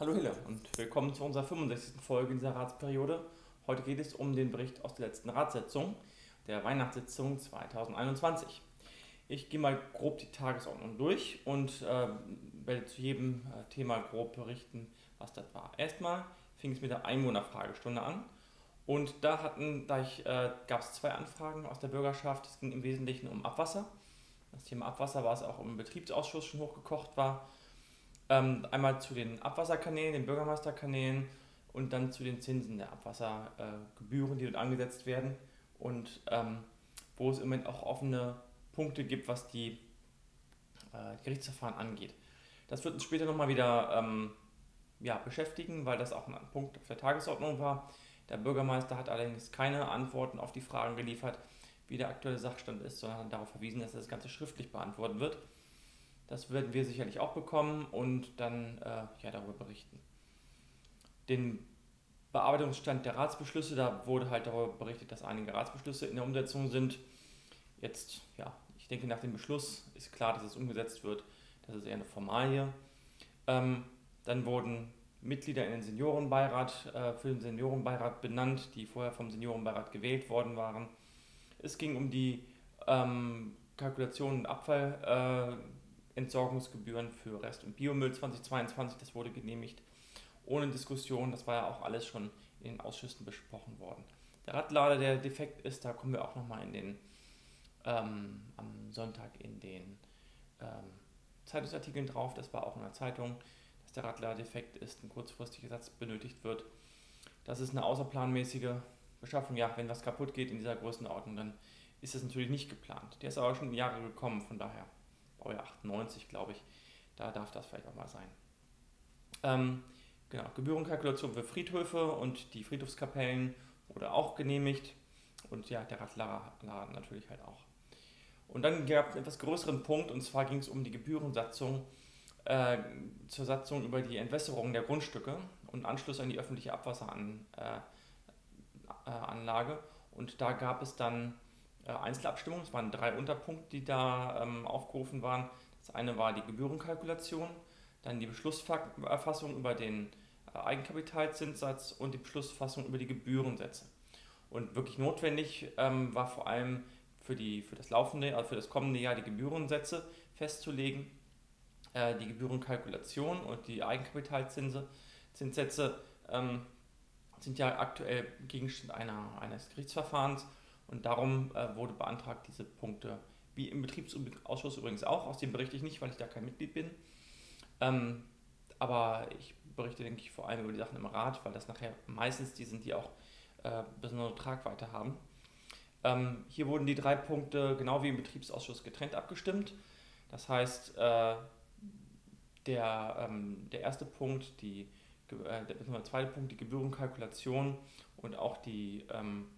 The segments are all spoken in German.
Hallo Hille und willkommen zu unserer 65. Folge dieser Ratsperiode. Heute geht es um den Bericht aus der letzten Ratssitzung, der Weihnachtssitzung 2021. Ich gehe mal grob die Tagesordnung durch und äh, werde zu jedem äh, Thema grob berichten, was das war. Erstmal fing es mit der Einwohnerfragestunde an und da, da äh, gab es zwei Anfragen aus der Bürgerschaft. Es ging im Wesentlichen um Abwasser. Das Thema Abwasser war es auch im Betriebsausschuss schon hochgekocht war ähm, einmal zu den Abwasserkanälen, den Bürgermeisterkanälen und dann zu den Zinsen der Abwassergebühren, die dort angesetzt werden und ähm, wo es im Moment auch offene Punkte gibt, was die äh, Gerichtsverfahren angeht. Das wird uns später nochmal wieder ähm, ja, beschäftigen, weil das auch ein Punkt auf der Tagesordnung war. Der Bürgermeister hat allerdings keine Antworten auf die Fragen geliefert, wie der aktuelle Sachstand ist, sondern darauf verwiesen, dass das Ganze schriftlich beantwortet wird. Das werden wir sicherlich auch bekommen und dann äh, ja, darüber berichten. Den Bearbeitungsstand der Ratsbeschlüsse, da wurde halt darüber berichtet, dass einige Ratsbeschlüsse in der Umsetzung sind. Jetzt, ja, ich denke, nach dem Beschluss ist klar, dass es umgesetzt wird. Das ist eher eine Formalie. Ähm, dann wurden Mitglieder in den Seniorenbeirat, äh, für den Seniorenbeirat benannt, die vorher vom Seniorenbeirat gewählt worden waren. Es ging um die ähm, Kalkulation und Abfall. Äh, Entsorgungsgebühren für Rest- und Biomüll 2022, das wurde genehmigt ohne Diskussion, das war ja auch alles schon in den Ausschüssen besprochen worden. Der Radlader, der defekt ist, da kommen wir auch nochmal in den ähm, am Sonntag in den ähm, Zeitungsartikeln drauf, das war auch in der Zeitung, dass der Radlader defekt ist, ein kurzfristiger Satz benötigt wird. Das ist eine außerplanmäßige Beschaffung. Ja, wenn was kaputt geht in dieser Größenordnung, dann ist das natürlich nicht geplant. Der ist aber schon Jahre gekommen, von daher Baujahr 98, glaube ich. Da darf das vielleicht auch mal sein. Ähm, genau, Gebührenkalkulation für Friedhöfe und die Friedhofskapellen wurde auch genehmigt. Und ja, der Radladen natürlich halt auch. Und dann gab es einen etwas größeren Punkt, und zwar ging es um die Gebührensatzung äh, zur Satzung über die Entwässerung der Grundstücke und Anschluss an die öffentliche Abwasseranlage. Äh, äh, und da gab es dann äh, Einzelabstimmung. Es waren drei Unterpunkte, die da ähm, aufgerufen waren. Das eine war die Gebührenkalkulation, dann die Beschlusserfassung über den äh, Eigenkapitalzinssatz und die Beschlussfassung über die Gebührensätze. Und wirklich notwendig ähm, war vor allem für, die, für das laufende, also für das kommende Jahr die Gebührensätze festzulegen, äh, die Gebührenkalkulation und die Eigenkapitalzinssätze ähm, sind ja aktuell Gegenstand einer, eines Gerichtsverfahrens und darum äh, wurde beantragt, diese Punkte, wie im Betriebsausschuss übrigens auch, aus dem berichte ich nicht, weil ich da kein Mitglied bin. Ähm, aber ich berichte, denke ich, vor allem über die Sachen im Rat, weil das nachher meistens die sind, die auch äh, besondere Tragweite haben. Ähm, hier wurden die drei Punkte genau wie im Betriebsausschuss getrennt abgestimmt. Das heißt, äh, der, ähm, der erste Punkt, die, äh, der, zweite Punkt, die Gebührenkalkulation und auch die ähm,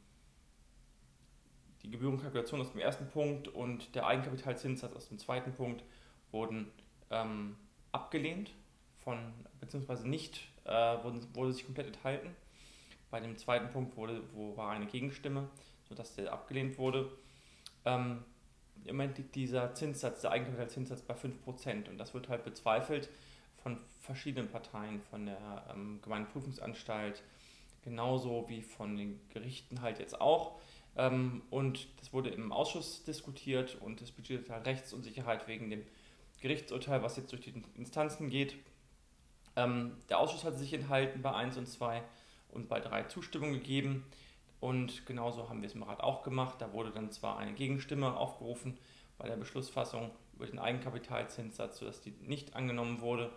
die Gebührenkalkulation aus dem ersten Punkt und der Eigenkapitalzinssatz aus dem zweiten Punkt wurden ähm, abgelehnt, von, beziehungsweise nicht, äh, wurden, wurde sich komplett enthalten. Bei dem zweiten Punkt wurde, wo war eine Gegenstimme, sodass der abgelehnt wurde. Ähm, Im Moment liegt dieser Zinssatz, der Eigenkapitalzinssatz bei 5% und das wird halt bezweifelt von verschiedenen Parteien, von der ähm, Gemeindeprüfungsanstalt, genauso wie von den Gerichten halt jetzt auch. Ähm, und das wurde im Ausschuss diskutiert und es besteht halt Rechtsunsicherheit wegen dem Gerichtsurteil, was jetzt durch die Instanzen geht. Ähm, der Ausschuss hat sich enthalten bei 1 und 2 und bei 3 Zustimmung gegeben. Und genauso haben wir es im Rat auch gemacht. Da wurde dann zwar eine Gegenstimme aufgerufen bei der Beschlussfassung über den Eigenkapitalzinssatz, sodass die nicht angenommen wurde.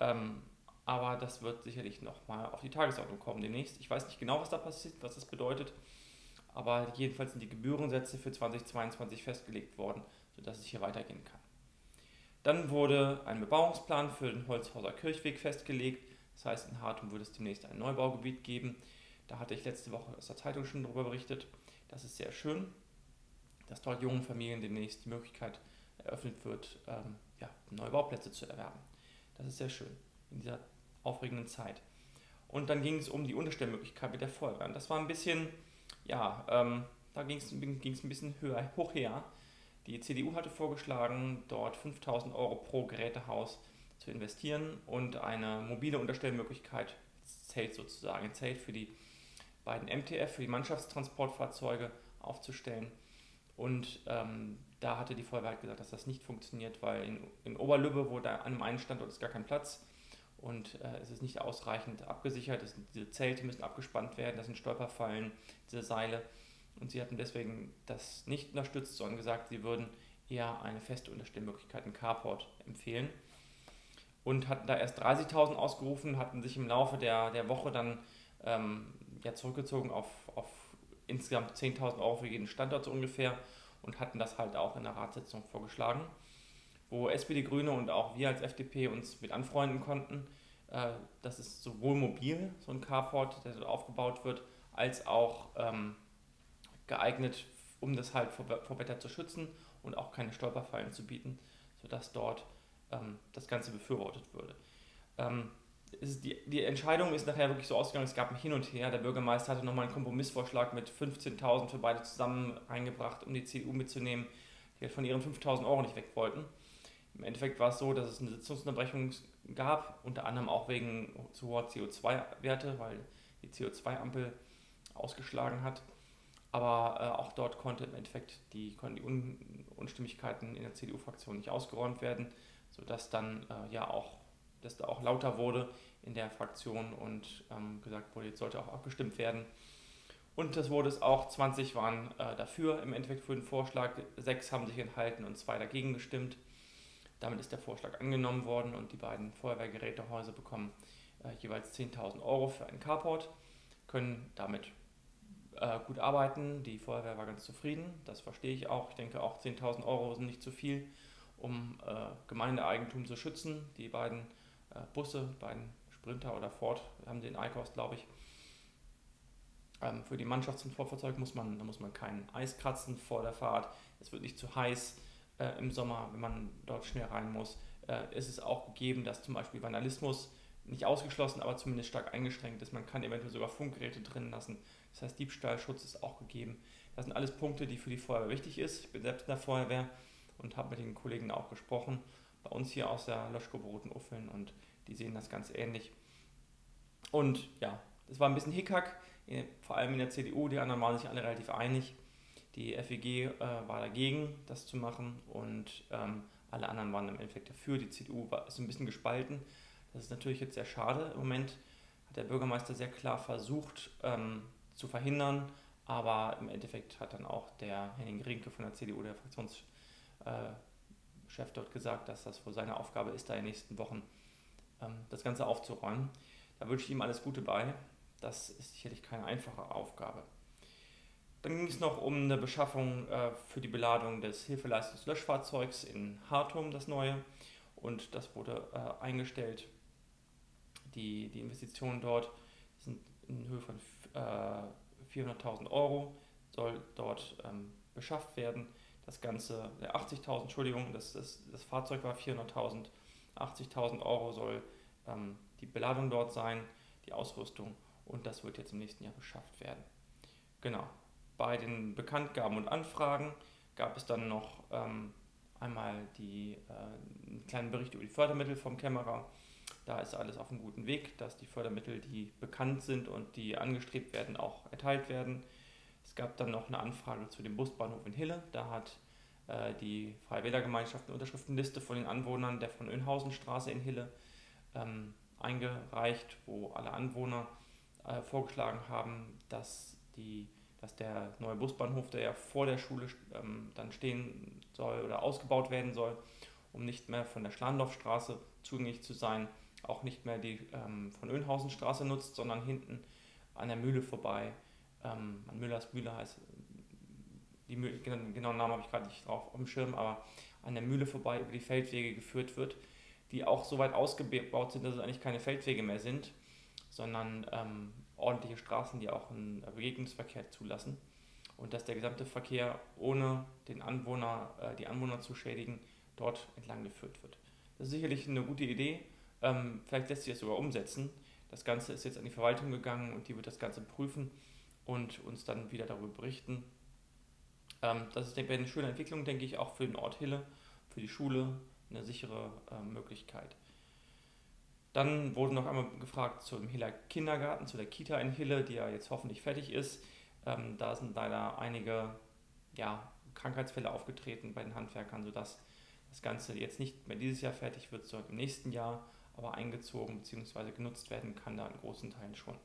Ähm, aber das wird sicherlich nochmal auf die Tagesordnung kommen demnächst. Ich weiß nicht genau, was da passiert, was das bedeutet aber jedenfalls sind die Gebührensätze für 2022 festgelegt worden, sodass es hier weitergehen kann. Dann wurde ein Bebauungsplan für den Holzhauser Kirchweg festgelegt. Das heißt, in Hartum wird es demnächst ein Neubaugebiet geben. Da hatte ich letzte Woche aus der Zeitung schon darüber berichtet. Das ist sehr schön, dass dort jungen Familien demnächst die Möglichkeit eröffnet wird, ähm, ja, Neubauplätze zu erwerben. Das ist sehr schön in dieser aufregenden Zeit. Und dann ging es um die Unterstellmöglichkeit mit der Feuerwehr. Und das war ein bisschen ja, ähm, da ging es ein bisschen höher, hoch her. Die CDU hatte vorgeschlagen, dort 5000 Euro pro Gerätehaus zu investieren und eine mobile Unterstellmöglichkeit, Zelt sozusagen, ein Zelt für die beiden MTF, für die Mannschaftstransportfahrzeuge aufzustellen. Und ähm, da hatte die Feuerwehr halt gesagt, dass das nicht funktioniert, weil in, in Oberlübbe, wo da an einem Standort ist gar kein Platz und äh, es ist nicht ausreichend abgesichert. Es, diese Zelte müssen abgespannt werden, das sind Stolperfallen, diese Seile. Und sie hatten deswegen das nicht unterstützt, sondern gesagt, sie würden eher eine feste Unterstellmöglichkeit, einen Carport empfehlen. Und hatten da erst 30.000 ausgerufen, hatten sich im Laufe der, der Woche dann ähm, ja, zurückgezogen auf, auf insgesamt 10.000 Euro für jeden Standort so ungefähr und hatten das halt auch in der Ratssitzung vorgeschlagen, wo SPD, Grüne und auch wir als FDP uns mit anfreunden konnten. Äh, das ist sowohl mobil, so ein Carport, der so aufgebaut wird, als auch ähm, geeignet, um das halt vor, vor, Wetter zu schützen und auch keine Stolperfallen zu bieten, sodass dort ähm, das Ganze befürwortet würde. Ähm, die, die, Entscheidung ist nachher wirklich so ausgegangen, es gab ein Hin und Her. Der Bürgermeister hatte nochmal einen Kompromissvorschlag mit 15.000 für beide zusammen eingebracht, um die CDU mitzunehmen, die halt von ihren 5.000 Euro nicht weg wollten. Im Endeffekt war es so, dass es eine Sitzungsunterbrechung gab, unter anderem auch wegen zu hoher CO2-Werte, weil die CO2-Ampel ausgeschlagen hat. Aber äh, auch dort konnte im Endeffekt die, konnten die Un Unstimmigkeiten in der CDU-Fraktion nicht ausgeräumt werden, sodass dann äh, ja auch, dass da auch lauter wurde in der Fraktion und ähm, gesagt wurde, jetzt sollte auch abgestimmt werden. Und das wurde es auch, 20 waren äh, dafür im Endeffekt für den Vorschlag, sechs haben sich enthalten und zwei dagegen gestimmt. Damit ist der Vorschlag angenommen worden und die beiden Feuerwehrgerätehäuser bekommen äh, jeweils 10.000 Euro für einen Carport, können damit äh, gut arbeiten. Die Feuerwehr war ganz zufrieden, das verstehe ich auch. Ich denke auch 10.000 Euro sind nicht zu viel, um äh, Gemeindeeigentum zu schützen. Die beiden äh, Busse, beiden Sprinter oder Ford haben den Eikost, glaube ich. Ähm, für die Mannschaftstransportfahrzeug muss man, da muss man kein Eis kratzen vor der Fahrt. Es wird nicht zu heiß äh, im Sommer, wenn man dort schnell rein muss. Äh, ist es auch gegeben, dass zum Beispiel Vandalismus nicht ausgeschlossen, aber zumindest stark eingeschränkt ist. Man kann eventuell sogar Funkgeräte drin lassen. Das heißt, Diebstahlschutz ist auch gegeben. Das sind alles Punkte, die für die Feuerwehr wichtig ist. Ich bin selbst in der Feuerwehr und habe mit den Kollegen auch gesprochen. Bei uns hier aus der Löschgruppe Roten Uffeln und die sehen das ganz ähnlich. Und ja, es war ein bisschen Hickhack, vor allem in der CDU. Die anderen waren sich alle relativ einig. Die FEG äh, war dagegen, das zu machen und ähm, alle anderen waren im Endeffekt dafür. Die CDU war, ist ein bisschen gespalten. Das ist natürlich jetzt sehr schade. Im Moment hat der Bürgermeister sehr klar versucht ähm, zu verhindern, aber im Endeffekt hat dann auch der Henning Rinke von der CDU, der Fraktionschef äh, dort gesagt, dass das wohl seine Aufgabe ist, da in den nächsten Wochen ähm, das Ganze aufzuräumen. Da wünsche ich ihm alles Gute bei. Das ist sicherlich keine einfache Aufgabe. Dann ging es noch um eine Beschaffung äh, für die Beladung des Hilfeleistungslöschfahrzeugs in Hartum, das neue. Und das wurde äh, eingestellt die, die Investitionen dort sind in Höhe von äh, 400.000 Euro, soll dort ähm, beschafft werden. Das Ganze, äh, 80.000, Entschuldigung, das, das, das Fahrzeug war 400.000, 80.000 Euro soll ähm, die Beladung dort sein, die Ausrüstung und das wird jetzt im nächsten Jahr beschafft werden. Genau. Bei den Bekanntgaben und Anfragen gab es dann noch ähm, einmal die äh, einen kleinen Bericht über die Fördermittel vom Kämmerer da ist alles auf einem guten Weg, dass die Fördermittel, die bekannt sind und die angestrebt werden, auch erteilt werden. Es gab dann noch eine Anfrage zu dem Busbahnhof in Hille. Da hat äh, die Freie Wählergemeinschaft eine Unterschriftenliste von den Anwohnern der von Önhausenstraße in Hille ähm, eingereicht, wo alle Anwohner äh, vorgeschlagen haben, dass, die, dass der neue Busbahnhof, der ja vor der Schule ähm, dann stehen soll oder ausgebaut werden soll, um nicht mehr von der Schlandorfstraße zugänglich zu sein, auch nicht mehr die ähm, von Önhausenstraße nutzt, sondern hinten an der Mühle vorbei. Ähm, an Müllers Mühle heißt, die Mühle, genau, genauen Namen habe ich gerade nicht drauf auf dem Schirm, aber an der Mühle vorbei über die Feldwege geführt wird, die auch so weit ausgebaut sind, dass es eigentlich keine Feldwege mehr sind, sondern ähm, ordentliche Straßen, die auch einen Begegnungsverkehr zulassen. Und dass der gesamte Verkehr ohne den Anwohner, äh, die Anwohner zu schädigen, dort entlang geführt wird. Das ist sicherlich eine gute Idee ähm, vielleicht lässt sich das sogar umsetzen. Das Ganze ist jetzt an die Verwaltung gegangen und die wird das Ganze prüfen und uns dann wieder darüber berichten. Ähm, das ist eine schöne Entwicklung, denke ich, auch für den Ort Hille, für die Schule, eine sichere äh, Möglichkeit. Dann wurde noch einmal gefragt zum Hiller Kindergarten, zu der Kita in Hille, die ja jetzt hoffentlich fertig ist. Ähm, da sind leider einige ja, Krankheitsfälle aufgetreten bei den Handwerkern, sodass das Ganze jetzt nicht mehr dieses Jahr fertig wird, sondern im nächsten Jahr aber eingezogen bzw. genutzt werden kann, da in großen Teilen schon.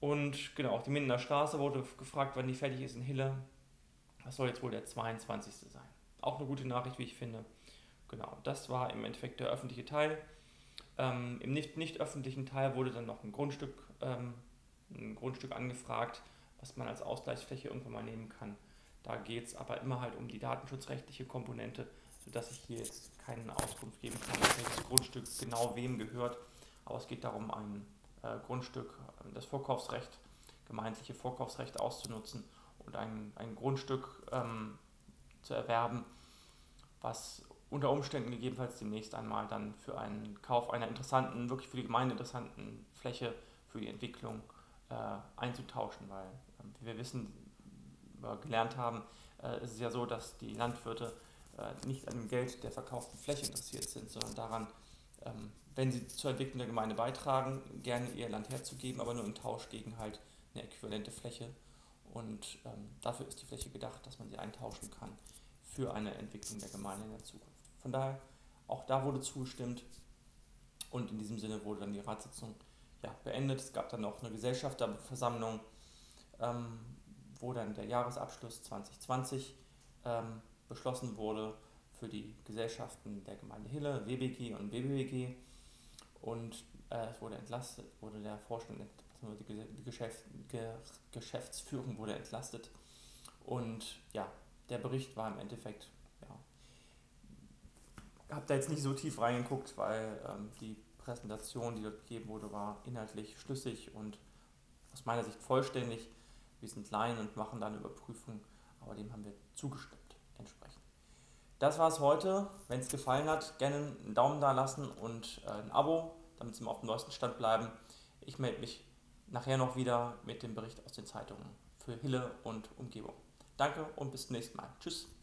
Und genau, auch die Mindener Straße wurde gefragt, wann die fertig ist in Hille. Das soll jetzt wohl der 22. sein. Auch eine gute Nachricht, wie ich finde. Genau, das war im Endeffekt der öffentliche Teil. Ähm, Im nicht, nicht öffentlichen Teil wurde dann noch ein Grundstück, ähm, ein Grundstück angefragt, was man als Ausgleichsfläche irgendwann mal nehmen kann. Da geht es aber immer halt um die datenschutzrechtliche Komponente, sodass ich hier jetzt keine Auskunft geben kann, welches Grundstück genau wem gehört. Aber es geht darum, ein äh, Grundstück, äh, das Vorkaufsrecht, gemeindliche Vorkaufsrecht auszunutzen und ein, ein Grundstück ähm, zu erwerben, was unter Umständen gegebenenfalls demnächst einmal dann für einen Kauf einer interessanten, wirklich für die Gemeinde interessanten Fläche für die Entwicklung äh, einzutauschen, weil, äh, wie wir wissen, äh, gelernt haben, äh, ist es ja so, dass die Landwirte äh, nicht an dem Geld der verkauften Fläche interessiert sind, sondern daran, ähm, wenn sie zur Entwicklung der Gemeinde beitragen, gerne ihr Land herzugeben, aber nur im Tausch gegen halt eine äquivalente Fläche. Und ähm, dafür ist die Fläche gedacht, dass man sie eintauschen kann für eine Entwicklung der Gemeinde in der Zukunft. Von daher, auch da wurde zugestimmt und in diesem Sinne wurde dann die Ratssitzung ja, beendet. Es gab dann noch eine Gesellschafterversammlung, ähm, wo dann der Jahresabschluss 2020 ähm, beschlossen wurde für die Gesellschaften der Gemeinde Hille, WBG und BBWG. Und äh, es wurde entlastet, wurde der Vorstand, die, Geschäft, Ge, Geschäftsführung wurde entlastet. Und ja, der Bericht war im Endeffekt, habe da jetzt nicht so tief reingeguckt, weil ähm, die Präsentation, die dort gegeben wurde, war inhaltlich schlüssig und aus meiner Sicht vollständig. Wir sind Laien und machen da eine Überprüfung, aber dem haben wir zugestimmt entsprechend. Das war es heute. Wenn es gefallen hat, gerne einen Daumen da lassen und äh, ein Abo, damit Sie mal auf dem neuesten Stand bleiben. Ich melde mich nachher noch wieder mit dem Bericht aus den Zeitungen für Hille und Umgebung. Danke und bis zum nächsten Mal. Tschüss.